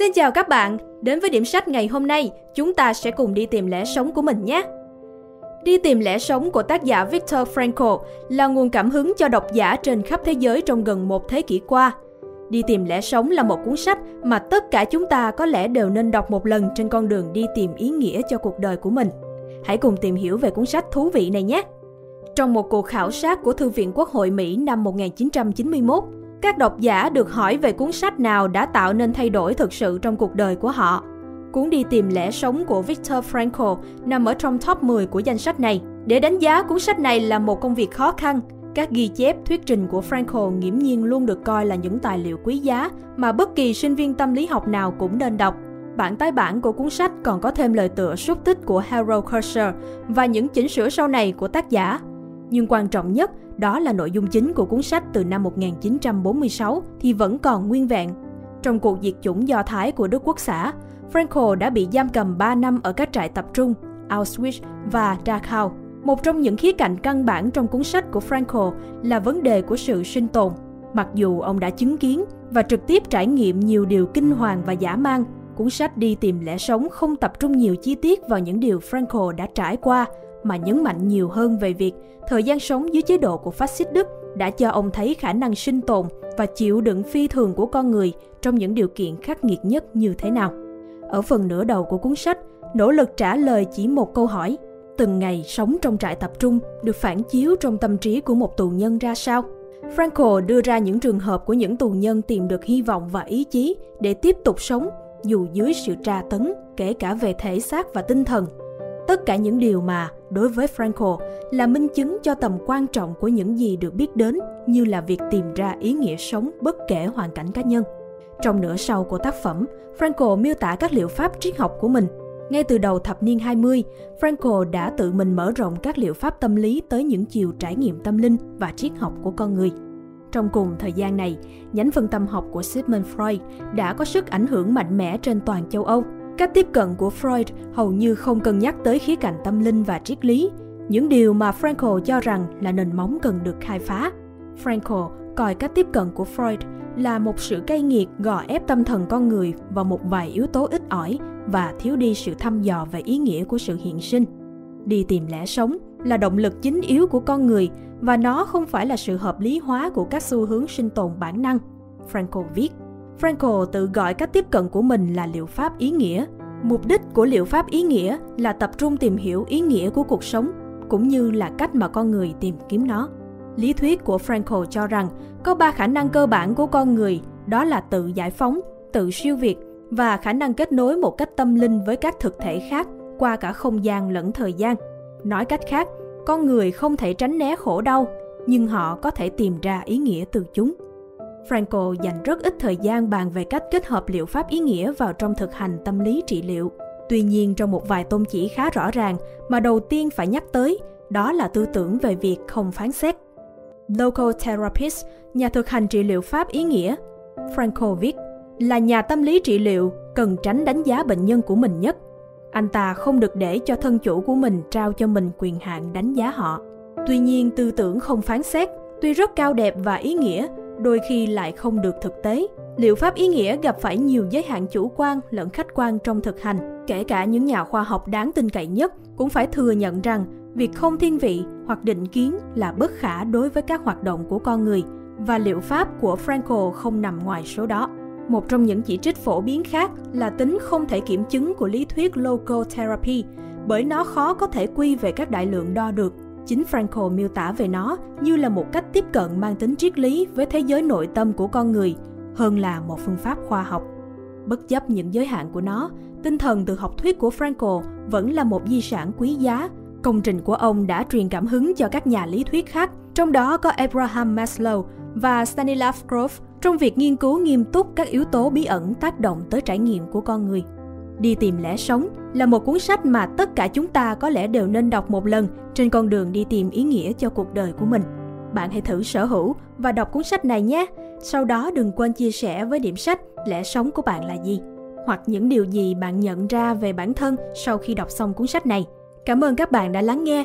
Xin chào các bạn, đến với điểm sách ngày hôm nay, chúng ta sẽ cùng đi tìm lẽ sống của mình nhé. Đi tìm lẽ sống của tác giả Viktor Frankl là nguồn cảm hứng cho độc giả trên khắp thế giới trong gần một thế kỷ qua. Đi tìm lẽ sống là một cuốn sách mà tất cả chúng ta có lẽ đều nên đọc một lần trên con đường đi tìm ý nghĩa cho cuộc đời của mình. Hãy cùng tìm hiểu về cuốn sách thú vị này nhé! Trong một cuộc khảo sát của Thư viện Quốc hội Mỹ năm 1991, các độc giả được hỏi về cuốn sách nào đã tạo nên thay đổi thực sự trong cuộc đời của họ. Cuốn đi tìm lẽ sống của Viktor Frankl nằm ở trong top 10 của danh sách này. Để đánh giá cuốn sách này là một công việc khó khăn, các ghi chép, thuyết trình của Frankl nghiễm nhiên luôn được coi là những tài liệu quý giá mà bất kỳ sinh viên tâm lý học nào cũng nên đọc. Bản tái bản của cuốn sách còn có thêm lời tựa xúc tích của Harold Kurser và những chỉnh sửa sau này của tác giả. Nhưng quan trọng nhất đó là nội dung chính của cuốn sách từ năm 1946 thì vẫn còn nguyên vẹn. Trong cuộc diệt chủng Do Thái của Đức Quốc xã, Franco đã bị giam cầm 3 năm ở các trại tập trung Auschwitz và Dachau. Một trong những khía cạnh căn bản trong cuốn sách của Franco là vấn đề của sự sinh tồn. Mặc dù ông đã chứng kiến và trực tiếp trải nghiệm nhiều điều kinh hoàng và dã man, cuốn sách đi tìm lẽ sống không tập trung nhiều chi tiết vào những điều Franco đã trải qua mà nhấn mạnh nhiều hơn về việc thời gian sống dưới chế độ của phát xít Đức đã cho ông thấy khả năng sinh tồn và chịu đựng phi thường của con người trong những điều kiện khắc nghiệt nhất như thế nào. Ở phần nửa đầu của cuốn sách, nỗ lực trả lời chỉ một câu hỏi, từng ngày sống trong trại tập trung được phản chiếu trong tâm trí của một tù nhân ra sao? Frankl đưa ra những trường hợp của những tù nhân tìm được hy vọng và ý chí để tiếp tục sống dù dưới sự tra tấn, kể cả về thể xác và tinh thần. Tất cả những điều mà, đối với Frankl, là minh chứng cho tầm quan trọng của những gì được biết đến như là việc tìm ra ý nghĩa sống bất kể hoàn cảnh cá nhân. Trong nửa sau của tác phẩm, Frankl miêu tả các liệu pháp triết học của mình. Ngay từ đầu thập niên 20, Frankl đã tự mình mở rộng các liệu pháp tâm lý tới những chiều trải nghiệm tâm linh và triết học của con người. Trong cùng thời gian này, nhánh phân tâm học của Sigmund Freud đã có sức ảnh hưởng mạnh mẽ trên toàn châu Âu. Cách tiếp cận của Freud hầu như không cân nhắc tới khía cạnh tâm linh và triết lý, những điều mà Frankl cho rằng là nền móng cần được khai phá. Frankl coi cách tiếp cận của Freud là một sự cay nghiệt gò ép tâm thần con người vào một vài yếu tố ít ỏi và thiếu đi sự thăm dò về ý nghĩa của sự hiện sinh. Đi tìm lẽ sống là động lực chính yếu của con người và nó không phải là sự hợp lý hóa của các xu hướng sinh tồn bản năng. Frankl viết, Frankl tự gọi cách tiếp cận của mình là liệu pháp ý nghĩa. Mục đích của liệu pháp ý nghĩa là tập trung tìm hiểu ý nghĩa của cuộc sống, cũng như là cách mà con người tìm kiếm nó. Lý thuyết của Frankl cho rằng có ba khả năng cơ bản của con người, đó là tự giải phóng, tự siêu việt và khả năng kết nối một cách tâm linh với các thực thể khác qua cả không gian lẫn thời gian. Nói cách khác, con người không thể tránh né khổ đau, nhưng họ có thể tìm ra ý nghĩa từ chúng. Frankl dành rất ít thời gian bàn về cách kết hợp liệu pháp ý nghĩa vào trong thực hành tâm lý trị liệu. Tuy nhiên trong một vài tôn chỉ khá rõ ràng mà đầu tiên phải nhắc tới, đó là tư tưởng về việc không phán xét. Local therapist, nhà thực hành trị liệu pháp ý nghĩa, Frankl viết, là nhà tâm lý trị liệu cần tránh đánh giá bệnh nhân của mình nhất. Anh ta không được để cho thân chủ của mình trao cho mình quyền hạn đánh giá họ. Tuy nhiên, tư tưởng không phán xét, tuy rất cao đẹp và ý nghĩa, đôi khi lại không được thực tế. Liệu pháp ý nghĩa gặp phải nhiều giới hạn chủ quan, lẫn khách quan trong thực hành. Kể cả những nhà khoa học đáng tin cậy nhất cũng phải thừa nhận rằng việc không thiên vị hoặc định kiến là bất khả đối với các hoạt động của con người và liệu pháp của Frankl không nằm ngoài số đó. Một trong những chỉ trích phổ biến khác là tính không thể kiểm chứng của lý thuyết local therapy, bởi nó khó có thể quy về các đại lượng đo được. Chính Frankl miêu tả về nó như là một cách tiếp cận mang tính triết lý với thế giới nội tâm của con người hơn là một phương pháp khoa học. Bất chấp những giới hạn của nó, tinh thần từ học thuyết của Frankl vẫn là một di sản quý giá. Công trình của ông đã truyền cảm hứng cho các nhà lý thuyết khác, trong đó có Abraham Maslow và Stanislav Grof trong việc nghiên cứu nghiêm túc các yếu tố bí ẩn tác động tới trải nghiệm của con người. Đi tìm lẽ sống là một cuốn sách mà tất cả chúng ta có lẽ đều nên đọc một lần trên con đường đi tìm ý nghĩa cho cuộc đời của mình. Bạn hãy thử sở hữu và đọc cuốn sách này nhé. Sau đó đừng quên chia sẻ với điểm sách lẽ sống của bạn là gì, hoặc những điều gì bạn nhận ra về bản thân sau khi đọc xong cuốn sách này. Cảm ơn các bạn đã lắng nghe